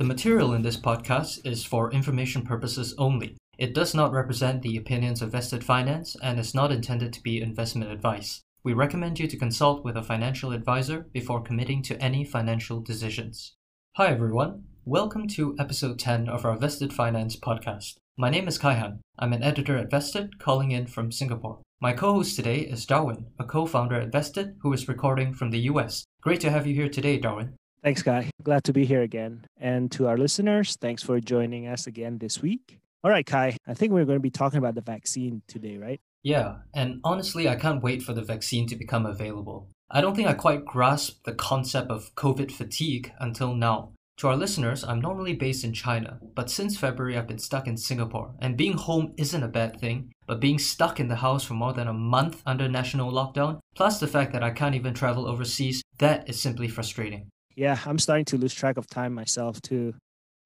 The material in this podcast is for information purposes only. It does not represent the opinions of Vested Finance and is not intended to be investment advice. We recommend you to consult with a financial advisor before committing to any financial decisions. Hi everyone, welcome to episode 10 of our Vested Finance podcast. My name is Kaihan. I'm an editor at Vested, calling in from Singapore. My co host today is Darwin, a co founder at Vested who is recording from the US. Great to have you here today, Darwin. Thanks, Kai. Glad to be here again. And to our listeners, thanks for joining us again this week. All right, Kai, I think we're going to be talking about the vaccine today, right? Yeah, and honestly, I can't wait for the vaccine to become available. I don't think I quite grasped the concept of COVID fatigue until now. To our listeners, I'm normally based in China, but since February I've been stuck in Singapore, and being home isn't a bad thing, but being stuck in the house for more than a month under national lockdown, plus the fact that I can't even travel overseas, that is simply frustrating. Yeah, I'm starting to lose track of time myself too.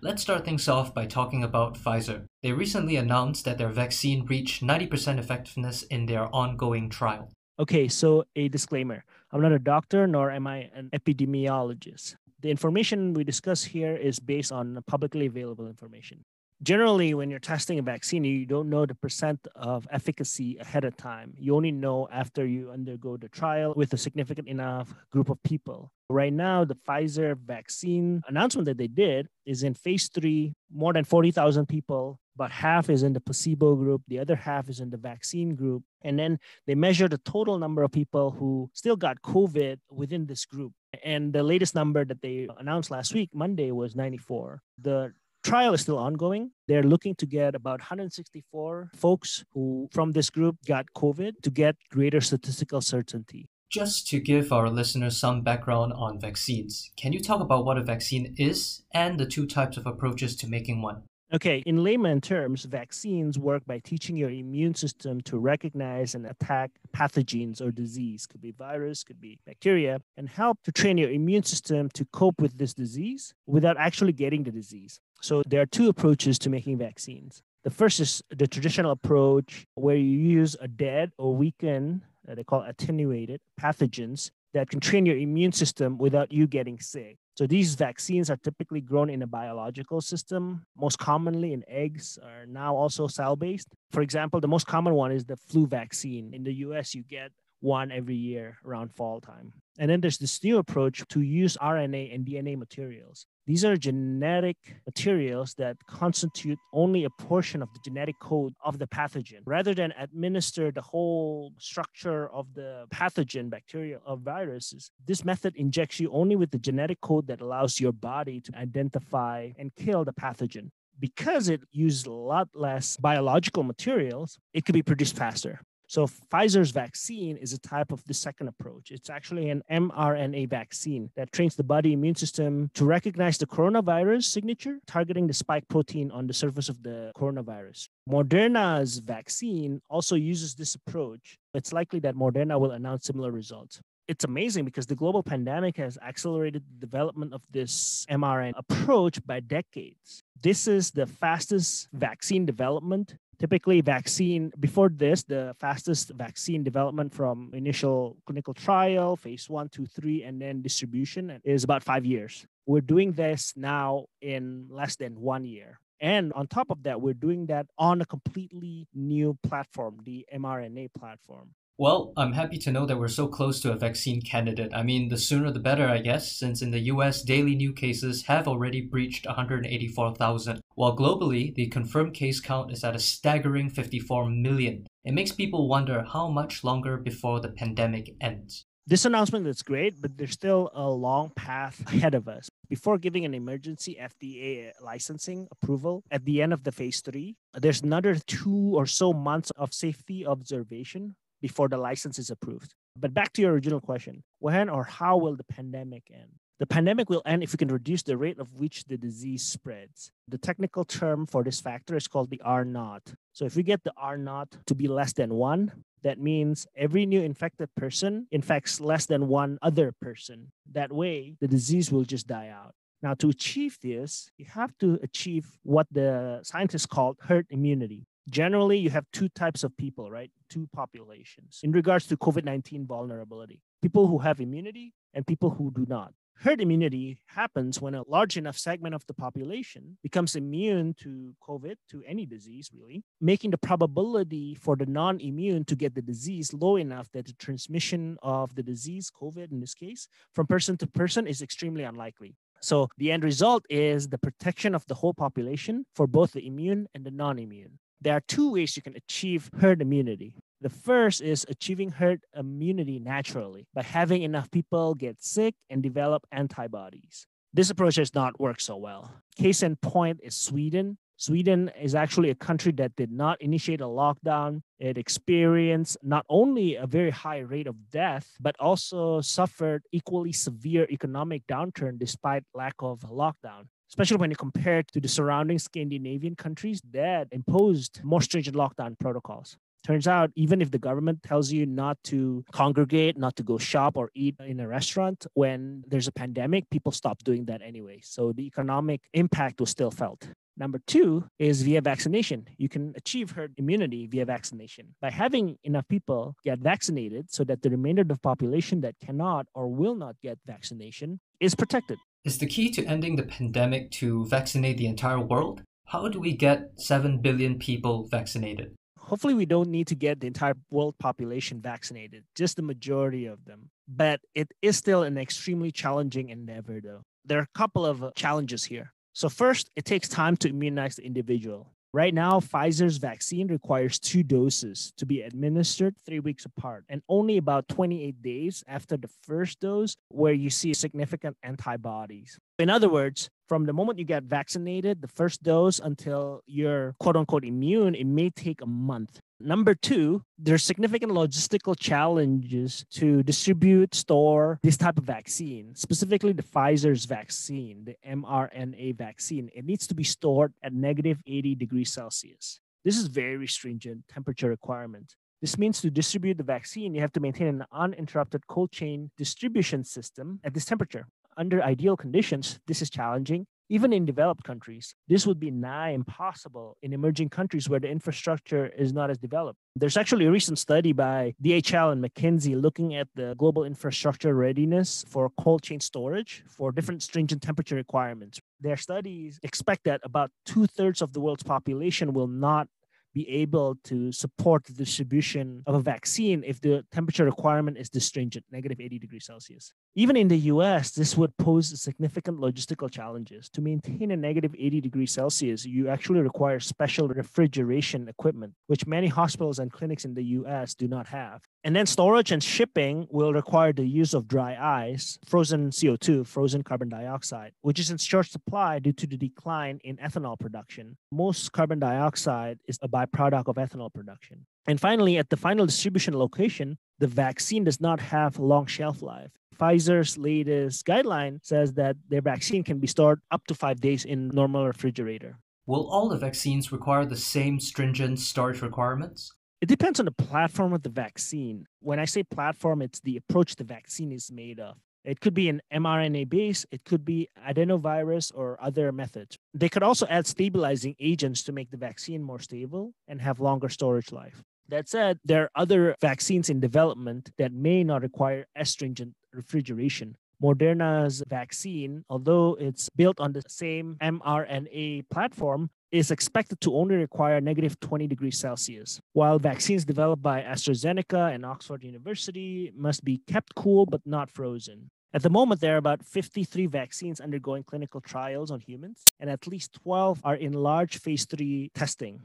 Let's start things off by talking about Pfizer. They recently announced that their vaccine reached 90% effectiveness in their ongoing trial. Okay, so a disclaimer I'm not a doctor nor am I an epidemiologist. The information we discuss here is based on publicly available information. Generally, when you're testing a vaccine, you don't know the percent of efficacy ahead of time. You only know after you undergo the trial with a significant enough group of people. Right now, the Pfizer vaccine announcement that they did is in phase three, more than 40,000 people, but half is in the placebo group, the other half is in the vaccine group. And then they measure the total number of people who still got COVID within this group. And the latest number that they announced last week, Monday, was 94. The trial is still ongoing. They're looking to get about 164 folks who from this group got COVID to get greater statistical certainty. Just to give our listeners some background on vaccines, can you talk about what a vaccine is and the two types of approaches to making one? Okay, in layman terms, vaccines work by teaching your immune system to recognize and attack pathogens or disease. Could be virus, could be bacteria, and help to train your immune system to cope with this disease without actually getting the disease. So there are two approaches to making vaccines. The first is the traditional approach where you use a dead or weakened, uh, they call attenuated pathogens that can train your immune system without you getting sick. So these vaccines are typically grown in a biological system, most commonly in eggs, are now also cell-based. For example, the most common one is the flu vaccine. In the US, you get one every year around fall time. And then there's this new approach to use RNA and DNA materials. These are genetic materials that constitute only a portion of the genetic code of the pathogen. Rather than administer the whole structure of the pathogen, bacteria, or viruses, this method injects you only with the genetic code that allows your body to identify and kill the pathogen because it uses a lot less biological materials, it could be produced faster. So Pfizer's vaccine is a type of the second approach. It's actually an mRNA vaccine that trains the body immune system to recognize the coronavirus signature, targeting the spike protein on the surface of the coronavirus. Moderna's vaccine also uses this approach. It's likely that Moderna will announce similar results it's amazing because the global pandemic has accelerated the development of this mRNA approach by decades. This is the fastest vaccine development typically vaccine before this the fastest vaccine development from initial clinical trial phase one two three and then distribution is about five years. We're doing this now in less than one year. And on top of that we're doing that on a completely new platform the mrna platform well, I'm happy to know that we're so close to a vaccine candidate. I mean, the sooner the better, I guess, since in the US, daily new cases have already breached 184,000, while globally, the confirmed case count is at a staggering 54 million. It makes people wonder how much longer before the pandemic ends. This announcement is great, but there's still a long path ahead of us. Before giving an emergency FDA licensing approval at the end of the phase three, there's another two or so months of safety observation before the license is approved. But back to your original question when or how will the pandemic end? The pandemic will end if we can reduce the rate of which the disease spreads. The technical term for this factor is called the R naught. So if we get the R naught to be less than one, that means every new infected person infects less than one other person. That way, the disease will just die out. Now, to achieve this, you have to achieve what the scientists call herd immunity generally you have two types of people, right? Two populations in regards to COVID 19 vulnerability people who have immunity and people who do not. Herd immunity happens when a large enough segment of the population becomes immune to COVID, to any disease really, making the probability for the non immune to get the disease low enough that the transmission of the disease, COVID in this case, from person to person is extremely unlikely. So the end result is the protection of the whole population for both the immune and the non immune. There are two ways you can achieve herd immunity. The first is achieving herd immunity naturally by having enough people get sick and develop antibodies. This approach has not worked so well. Case in point is Sweden. Sweden is actually a country that did not initiate a lockdown. It experienced not only a very high rate of death, but also suffered equally severe economic downturn despite lack of lockdown especially when you compare it to the surrounding Scandinavian countries that imposed more stringent lockdown protocols. Turns out, even if the government tells you not to congregate, not to go shop or eat in a restaurant, when there's a pandemic, people stop doing that anyway. So the economic impact was still felt. Number two is via vaccination. You can achieve herd immunity via vaccination by having enough people get vaccinated so that the remainder of the population that cannot or will not get vaccination is protected. Is the key to ending the pandemic to vaccinate the entire world? How do we get 7 billion people vaccinated? hopefully we don't need to get the entire world population vaccinated, just the majority of them. But it is still an extremely challenging endeavor, though. There are a couple of uh, challenges here. So, first, it takes time to immunize the individual. Right now, Pfizer's vaccine requires two doses to be administered three weeks apart, and only about 28 days after the first dose, where you see significant antibodies. In other words, from the moment you get vaccinated, the first dose until you're quote unquote immune, it may take a month. Number two, there's significant logistical challenges to distribute, store this type of vaccine, specifically the Pfizer's vaccine, the mRNA vaccine. It needs to be stored at negative 80 degrees Celsius. This is very stringent temperature requirement. This means to distribute the vaccine, you have to maintain an uninterrupted cold chain distribution system at this temperature under ideal conditions, this is challenging. Even in developed countries, this would be nigh impossible in emerging countries where the infrastructure is not as developed. There's actually a recent study by DHL and McKinsey looking at the global infrastructure readiness for cold chain storage for different stringent temperature requirements. Their studies expect that about two thirds of the world's population will not be able to support the distribution of a vaccine if the temperature requirement is this stringent, negative 80 degrees Celsius. Even in the US, this would pose significant logistical challenges. To maintain a negative 80 degrees Celsius, you actually require special refrigeration equipment, which many hospitals and clinics in the US do not have. And then storage and shipping will require the use of dry ice, frozen CO2, frozen carbon dioxide, which is in short supply due to the decline in ethanol production. Most carbon dioxide is a byproduct of ethanol production. And finally, at the final distribution location, the vaccine does not have long shelf life. Pfizer's latest guideline says that their vaccine can be stored up to five days in normal refrigerator. Will all the vaccines require the same stringent storage requirements? It depends on the platform of the vaccine. When I say platform, it's the approach the vaccine is made of. It could be an mRNA base, it could be adenovirus or other methods. They could also add stabilizing agents to make the vaccine more stable and have longer storage life. That said, there are other vaccines in development that may not require as stringent refrigeration. Moderna's vaccine, although it's built on the same mRNA platform, is expected to only require negative 20 degrees Celsius, while vaccines developed by AstraZeneca and Oxford University must be kept cool but not frozen. At the moment, there are about 53 vaccines undergoing clinical trials on humans, and at least 12 are in large phase 3 testing.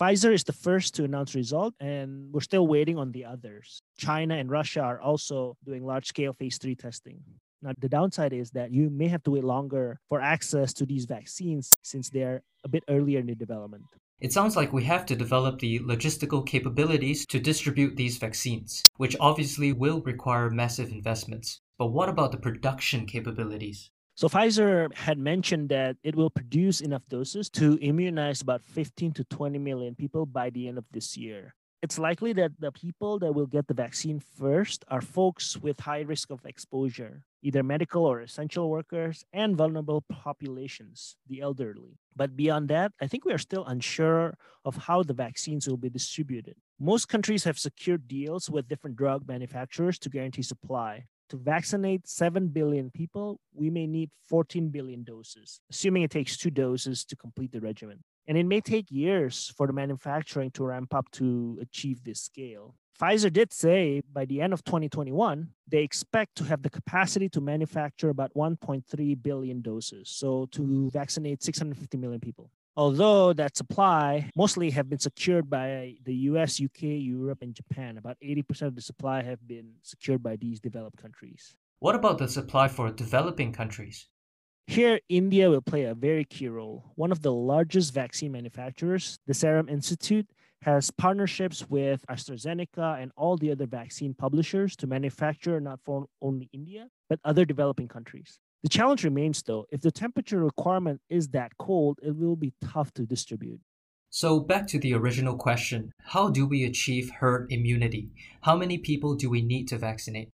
Pfizer is the first to announce result, and we're still waiting on the others. China and Russia are also doing large scale phase 3 testing. Now, the downside is that you may have to wait longer for access to these vaccines since they're a bit earlier in the development. It sounds like we have to develop the logistical capabilities to distribute these vaccines, which obviously will require massive investments. But what about the production capabilities? So Pfizer had mentioned that it will produce enough doses to immunize about 15 to 20 million people by the end of this year it's likely that the people that will get the vaccine first are folks with high risk of exposure, either medical or essential workers, and vulnerable populations, the elderly. But beyond that, I think we are still unsure of how the vaccines will be distributed. Most countries have secured deals with different drug manufacturers to guarantee supply. To vaccinate 7 billion people, we may need 14 billion doses, assuming it takes two doses to complete the regimen. And it may take years for the manufacturing to ramp up to achieve this scale. Pfizer did say by the end of 2021, they expect to have the capacity to manufacture about 1.3 billion doses, so to vaccinate 650 million people. Although that supply mostly have been secured by the US, UK, Europe, and Japan, about 80% of the supply have been secured by these developed countries. What about the supply for developing countries? Here, India will play a very key role. One of the largest vaccine manufacturers, the Serum Institute, has partnerships with AstraZeneca and all the other vaccine publishers to manufacture not for only India, but other developing countries. The challenge remains though, if the temperature requirement is that cold, it will be tough to distribute. So, back to the original question how do we achieve herd immunity? How many people do we need to vaccinate?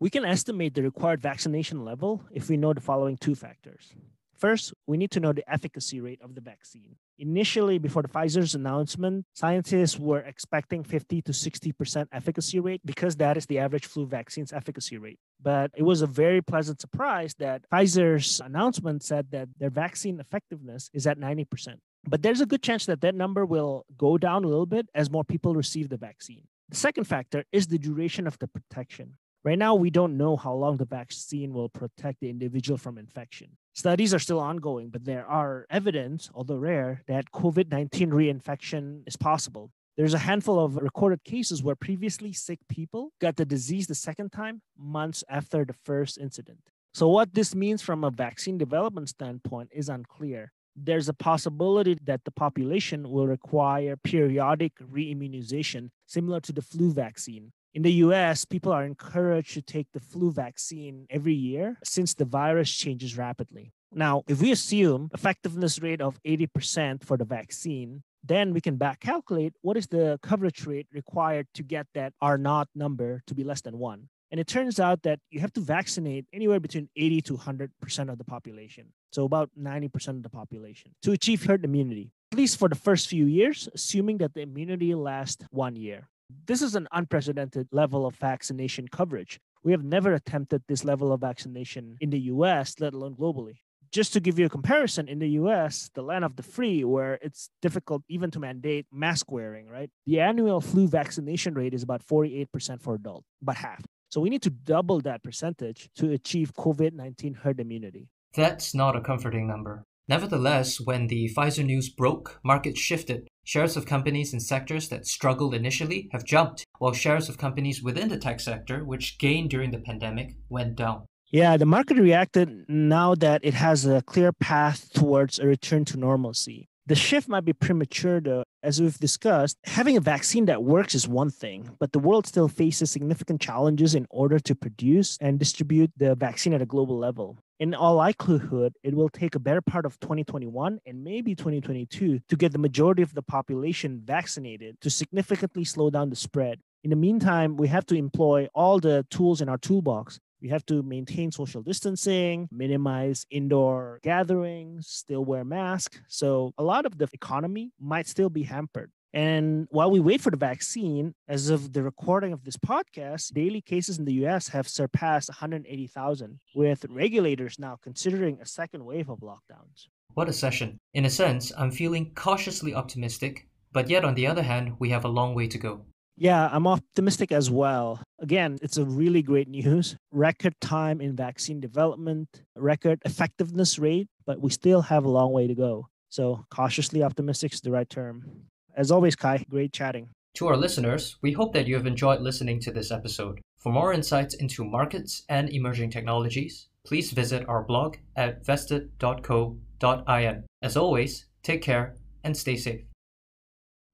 We can estimate the required vaccination level if we know the following two factors. First, we need to know the efficacy rate of the vaccine. Initially, before the Pfizer's announcement, scientists were expecting 50 to 60% efficacy rate because that is the average flu vaccine's efficacy rate. But it was a very pleasant surprise that Pfizer's announcement said that their vaccine effectiveness is at 90%. But there's a good chance that that number will go down a little bit as more people receive the vaccine. The second factor is the duration of the protection. Right now, we don't know how long the vaccine will protect the individual from infection. Studies are still ongoing, but there are evidence, although rare, that COVID 19 reinfection is possible. There's a handful of recorded cases where previously sick people got the disease the second time months after the first incident. So, what this means from a vaccine development standpoint is unclear. There's a possibility that the population will require periodic reimmunization similar to the flu vaccine, in the US, people are encouraged to take the flu vaccine every year since the virus changes rapidly. Now, if we assume effectiveness rate of 80% for the vaccine, then we can back calculate what is the coverage rate required to get that R naught number to be less than one. And it turns out that you have to vaccinate anywhere between 80 to 100% of the population. So about 90% of the population to achieve herd immunity, at least for the first few years, assuming that the immunity lasts one year. This is an unprecedented level of vaccination coverage. We have never attempted this level of vaccination in the US, let alone globally. Just to give you a comparison, in the US, the land of the free, where it's difficult even to mandate mask wearing, right? The annual flu vaccination rate is about 48% for adults, about half. So we need to double that percentage to achieve COVID 19 herd immunity. That's not a comforting number. Nevertheless, when the Pfizer news broke, markets shifted. Shares of companies in sectors that struggled initially have jumped, while shares of companies within the tech sector, which gained during the pandemic, went down. Yeah, the market reacted now that it has a clear path towards a return to normalcy. The shift might be premature, though. As we've discussed, having a vaccine that works is one thing, but the world still faces significant challenges in order to produce and distribute the vaccine at a global level. In all likelihood, it will take a better part of 2021 and maybe 2022 to get the majority of the population vaccinated to significantly slow down the spread. In the meantime, we have to employ all the tools in our toolbox we have to maintain social distancing, minimize indoor gatherings, still wear masks. So a lot of the economy might still be hampered. And while we wait for the vaccine, as of the recording of this podcast, daily cases in the US have surpassed 180,000, with regulators now considering a second wave of lockdowns. What a session. In a sense, I'm feeling cautiously optimistic, but yet on the other hand, we have a long way to go. Yeah, I'm optimistic as well. Again, it's a really great news. Record time in vaccine development, record effectiveness rate, but we still have a long way to go. So, cautiously optimistic is the right term. As always, Kai, great chatting. To our listeners, we hope that you have enjoyed listening to this episode. For more insights into markets and emerging technologies, please visit our blog at vested.co.in. As always, take care and stay safe.